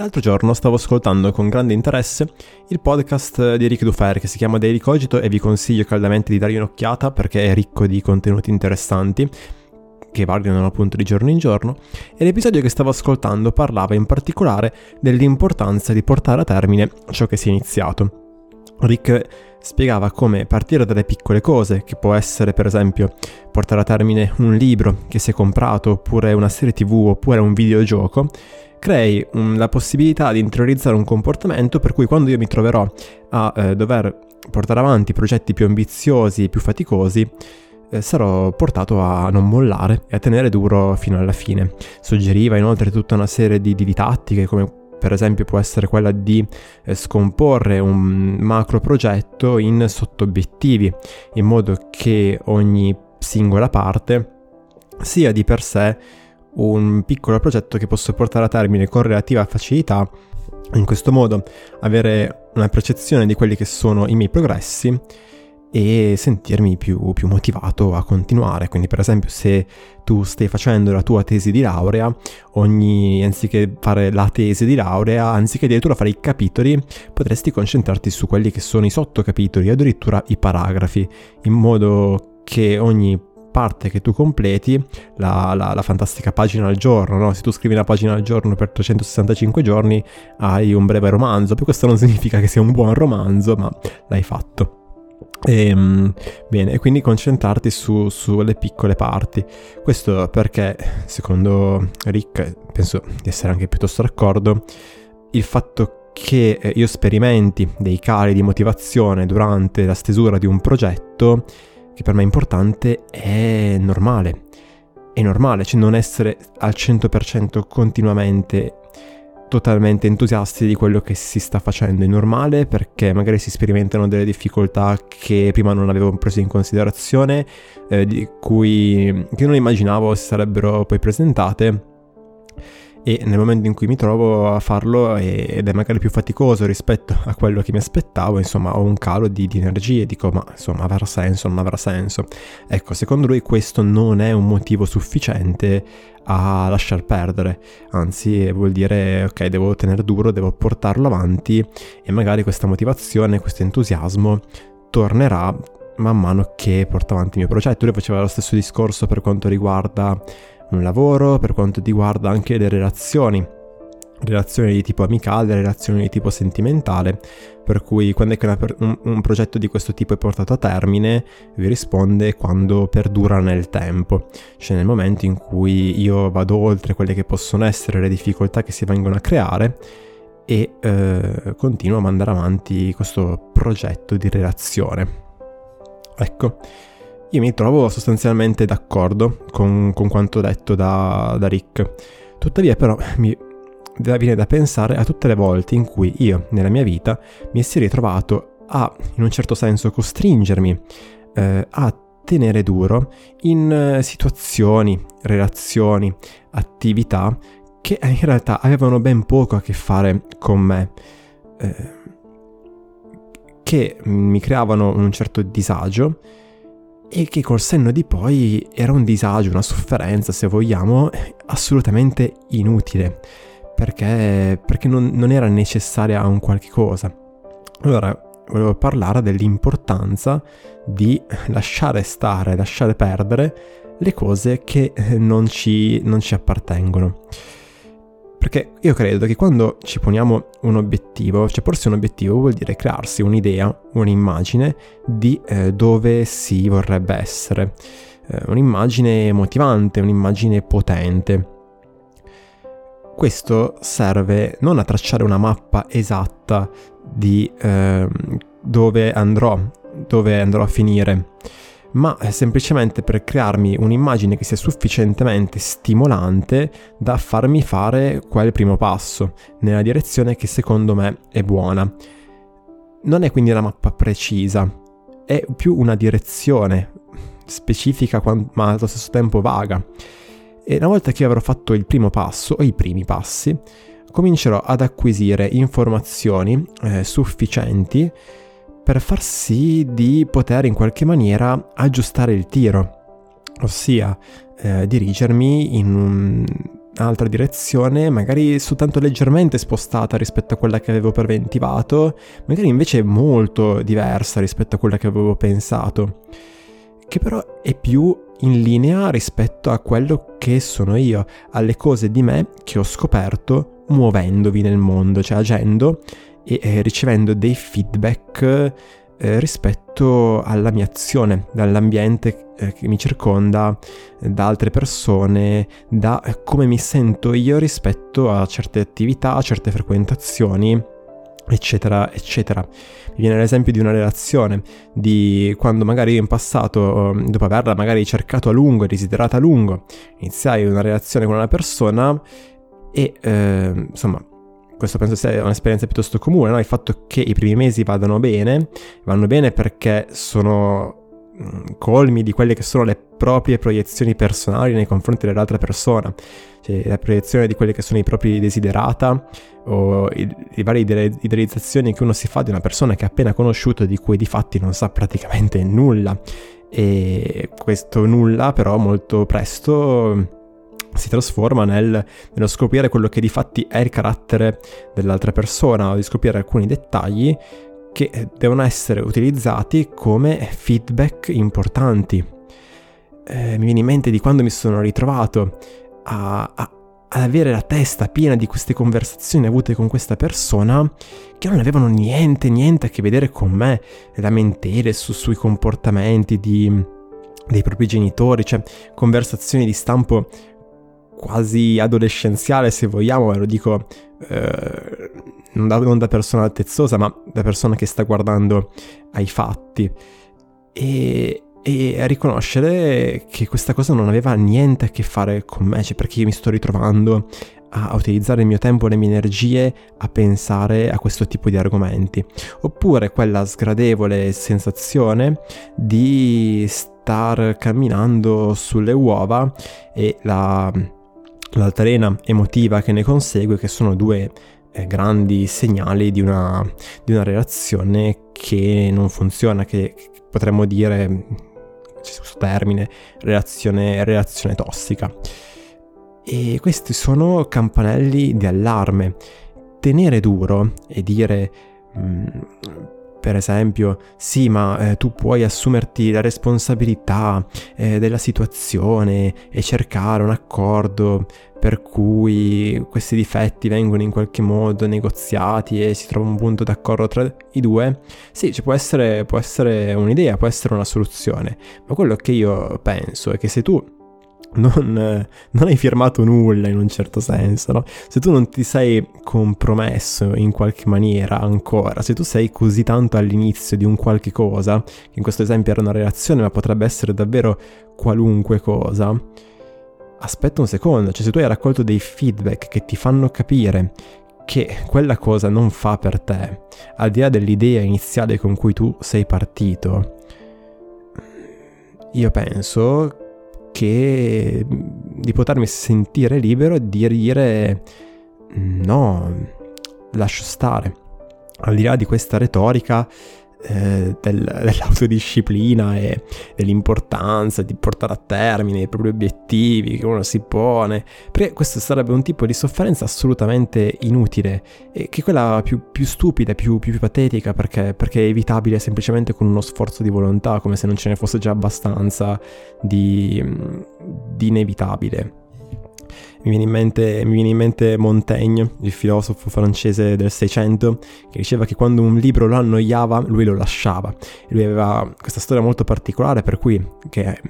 L'altro giorno stavo ascoltando con grande interesse il podcast di Rick Dufer che si chiama Daily Cogito e vi consiglio caldamente di dargli un'occhiata perché è ricco di contenuti interessanti che variano appunto di giorno in giorno e l'episodio che stavo ascoltando parlava in particolare dell'importanza di portare a termine ciò che si è iniziato. Rick spiegava come partire dalle piccole cose, che può essere per esempio portare a termine un libro che si è comprato, oppure una serie tv, oppure un videogioco, crei um, la possibilità di interiorizzare un comportamento per cui quando io mi troverò a eh, dover portare avanti progetti più ambiziosi, più faticosi, eh, sarò portato a non mollare e a tenere duro fino alla fine. Suggeriva inoltre tutta una serie di, di tattiche come per esempio può essere quella di eh, scomporre un macro progetto in sottobiettivi in modo che ogni singola parte sia di per sé un piccolo progetto che posso portare a termine con relativa facilità, in questo modo avere una percezione di quelli che sono i miei progressi e sentirmi più, più, motivato a continuare. Quindi, per esempio, se tu stai facendo la tua tesi di laurea, ogni, anziché fare la tesi di laurea, anziché addirittura fare i capitoli, potresti concentrarti su quelli che sono i sottocapitoli, addirittura i paragrafi, in modo che ogni parte che tu completi la, la, la, fantastica pagina al giorno, no? Se tu scrivi una pagina al giorno per 365 giorni hai un breve romanzo, poi questo non significa che sia un buon romanzo, ma l'hai fatto. Ehm, bene, e quindi concentrarti su, sulle piccole parti. Questo perché, secondo Rick, penso di essere anche piuttosto d'accordo, il fatto che eh, io sperimenti dei cali di motivazione durante la stesura di un progetto che per me è importante, è normale. È normale, cioè non essere al 100% continuamente totalmente entusiasti di quello che si sta facendo. È normale perché magari si sperimentano delle difficoltà che prima non avevo preso in considerazione, eh, di cui che non immaginavo si sarebbero poi presentate e nel momento in cui mi trovo a farlo ed è magari più faticoso rispetto a quello che mi aspettavo, insomma ho un calo di, di energie, dico ma insomma avrà senso, non avrà senso. Ecco, secondo lui questo non è un motivo sufficiente a lasciar perdere, anzi vuol dire ok devo tenere duro, devo portarlo avanti e magari questa motivazione, questo entusiasmo tornerà man mano che porto avanti il mio progetto. Lui faceva lo stesso discorso per quanto riguarda un lavoro, per quanto riguarda anche le relazioni, relazioni di tipo amicale, relazioni di tipo sentimentale, per cui quando è che una, un, un, progetto di questo tipo è portato a termine, vi risponde quando perdura nel tempo, cioè nel momento in cui io vado oltre quelle che possono essere le difficoltà che si vengono a creare e eh, continuo a mandare avanti questo progetto di relazione. Ecco, io mi trovo sostanzialmente d'accordo con, con quanto detto da, da, Rick. Tuttavia però mi viene da pensare a tutte le volte in cui io nella mia vita mi sia ritrovato a, in un certo senso, costringermi eh, a tenere duro in eh, situazioni, relazioni, attività che in realtà avevano ben poco a che fare con me, eh, che mi creavano un certo disagio e che col senno di poi era un disagio, una sofferenza, se vogliamo, assolutamente inutile, perché, perché non, non era necessaria a un qualche cosa. Allora, volevo parlare dell'importanza di lasciare stare, lasciare perdere le cose che non ci, non ci appartengono. Perché io credo che quando ci poniamo un obiettivo, cioè porsi un obiettivo vuol dire crearsi un'idea, un'immagine di eh, dove si vorrebbe essere. Eh, un'immagine motivante, un'immagine potente. Questo serve non a tracciare una mappa esatta di eh, dove andrò, dove andrò a finire, ma semplicemente per crearmi un'immagine che sia sufficientemente stimolante da farmi fare quel primo passo nella direzione che secondo me è buona. Non è quindi una mappa precisa, è più una direzione specifica ma allo stesso tempo vaga. E una volta che avrò fatto il primo passo o i primi passi, comincerò ad acquisire informazioni eh, sufficienti per far sì di poter in qualche maniera aggiustare il tiro, ossia eh, dirigermi in un, un'altra direzione, magari soltanto leggermente spostata rispetto a quella che avevo preventivato, magari invece molto diversa rispetto a quella che avevo pensato, che però è più in linea rispetto a quello che sono io, alle cose di me che ho scoperto muovendovi nel mondo, cioè agendo e eh, ricevendo dei feedback eh, rispetto alla mia azione, dall'ambiente eh, che mi circonda, da altre persone, da eh, come mi sento io rispetto a certe attività, a certe frequentazioni eccetera, eccetera. Mi viene l'esempio di una relazione, di quando magari in passato, dopo averla magari cercato a lungo e desiderata a lungo, iniziai una relazione con una persona e eh, insomma questo penso sia un'esperienza piuttosto comune, no? il fatto che i primi mesi vadano bene, vanno bene perché sono mm, colmi di quelle che sono le proprie proiezioni personali nei confronti dell'altra persona, cioè la proiezione di quelle che sono i propri desiderata o le varie idealizzazioni che uno si fa di una persona che ha appena conosciuto di cui di fatti non sa praticamente nulla e questo nulla però molto presto si trasforma nel, nello scoprire quello che di fatti è il carattere dell'altra persona o di scoprire alcuni dettagli che eh, devono essere utilizzati come feedback importanti. Eh, mi viene in mente di quando mi sono ritrovato a, a, ad avere la testa piena di queste conversazioni avute con questa persona che non avevano niente, niente a che vedere con me, lamentele su, sui comportamenti di, dei propri genitori, cioè conversazioni di stampo quasi adolescenziale se vogliamo, ve lo dico eh, non, da, non, da, persona altezzosa, ma da persona che sta guardando ai fatti. E, e riconoscere che questa cosa non aveva niente a che fare con me, cioè perché io mi sto ritrovando a utilizzare il mio tempo e le mie energie a pensare a questo tipo di argomenti. Oppure quella sgradevole sensazione di star camminando sulle uova e la l'altalena emotiva che ne consegue, che sono due eh, grandi segnali di una, di una, relazione che non funziona, che, che potremmo dire, c'è questo termine, relazione, relazione tossica. E questi sono campanelli di allarme. Tenere duro e dire... Mh, mm, per esempio, sì, ma eh, tu puoi assumerti la responsabilità eh, della situazione e cercare un accordo per cui questi difetti vengono in qualche modo negoziati e si trova un punto d'accordo tra i due, sì, cioè può, essere, può essere un'idea, può essere una soluzione, ma quello che io penso è che se tu non, non, hai firmato nulla in un certo senso, no? Se tu non ti sei compromesso in qualche maniera ancora, se tu sei così tanto all'inizio di un qualche cosa, che in questo esempio era una relazione, ma potrebbe essere davvero qualunque cosa, aspetta un secondo, cioè se tu hai raccolto dei feedback che ti fanno capire che quella cosa non fa per te, al di là dell'idea iniziale con cui tu sei partito, io penso che di potermi sentire libero di dire no, lascio stare. Al di là di questa retorica eh, del, dell'autodisciplina e dell'importanza di portare a termine i propri obiettivi che uno si pone, perché questo sarebbe un tipo di sofferenza assolutamente inutile e che è quella più, più stupida, più, più, più patetica perché, perché, è evitabile semplicemente con uno sforzo di volontà, come se non ce ne fosse già abbastanza di, di inevitabile. Mi viene, mente, mi viene in mente, Montaigne, il filosofo francese del Seicento, che diceva che quando un libro lo annoiava, lui lo lasciava. E lui aveva questa storia molto particolare per cui, che,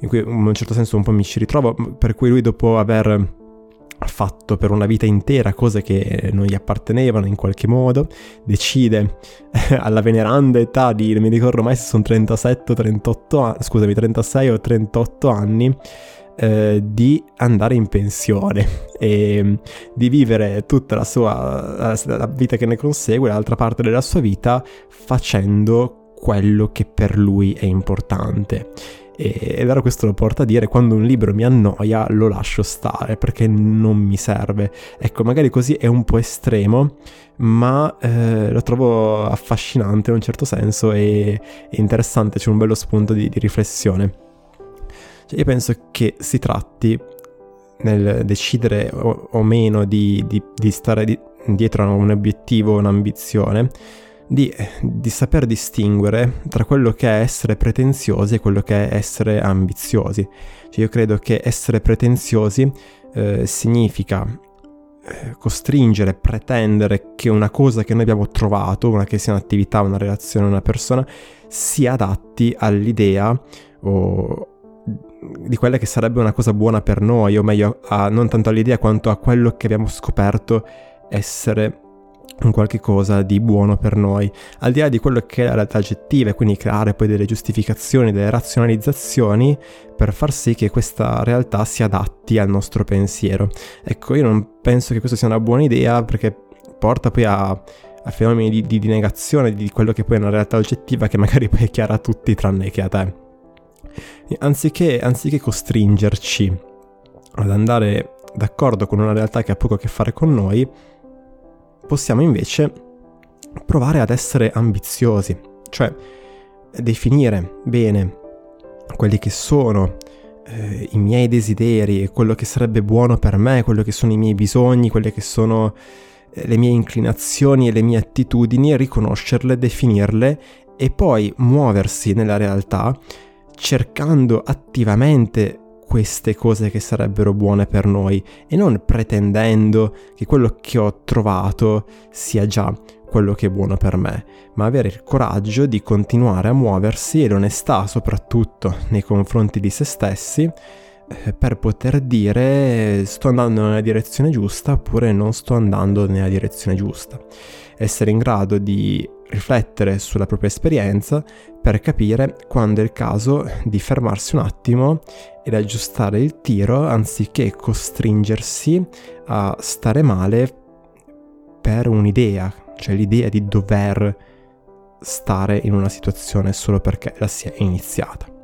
in cui in un certo senso un po' mi ci ritrovo, per cui lui dopo aver fatto per una vita intera cose che non gli appartenevano in qualche modo, decide alla veneranda età di, non mi ricordo mai se sono 37 o 38 anni, scusami, 36 o 38 anni, eh, di andare in pensione e mm, di vivere tutta la sua la vita che ne consegue, l'altra parte della sua vita, facendo quello che per lui è importante. E allora questo lo porta a dire quando un libro mi annoia lo lascio stare perché non mi serve. Ecco, magari così è un po' estremo, ma eh, lo trovo affascinante in un certo senso e, e interessante, c'è un bello spunto di, di riflessione. Cioè io penso che si tratti nel decidere o, o meno di, di, di stare di, dietro a un obiettivo, un'ambizione, di, di, saper distinguere tra quello che è essere pretenziosi e quello che è essere ambiziosi. Cioè io credo che essere pretenziosi eh, significa eh, costringere, pretendere che una cosa che noi abbiamo trovato, una che sia un'attività, una relazione, una persona, si adatti all'idea o di quella che sarebbe una cosa buona per noi, o meglio, a, non tanto all'idea quanto a quello che abbiamo scoperto essere un qualche cosa di buono per noi, al di là di quello che è la realtà oggettiva, e quindi creare poi delle giustificazioni, delle razionalizzazioni per far sì che questa realtà si adatti al nostro pensiero. Ecco, io non penso che questa sia una buona idea perché porta poi a, a fenomeni di, di, di negazione di quello che poi è una realtà oggettiva che magari poi è chiara a tutti tranne che a te. Anziché, anziché costringerci ad andare d'accordo con una realtà che ha poco a che fare con noi, possiamo invece provare ad essere ambiziosi, cioè definire bene quelli che sono eh, i miei desideri, quello che sarebbe buono per me, quello che sono i miei bisogni, quelle che sono eh, le mie inclinazioni e le mie attitudini, riconoscerle, definirle e poi muoversi nella realtà cercando attivamente queste cose che sarebbero buone per noi e non pretendendo che quello che ho trovato sia già quello che è buono per me, ma avere il coraggio di continuare a muoversi e l'onestà soprattutto nei confronti di se stessi per poter dire sto andando nella direzione giusta oppure non sto andando nella direzione giusta. Essere in grado di riflettere sulla propria esperienza per capire quando è il caso di fermarsi un attimo ed aggiustare il tiro anziché costringersi a stare male per un'idea, cioè l'idea di dover stare in una situazione solo perché la si è iniziata.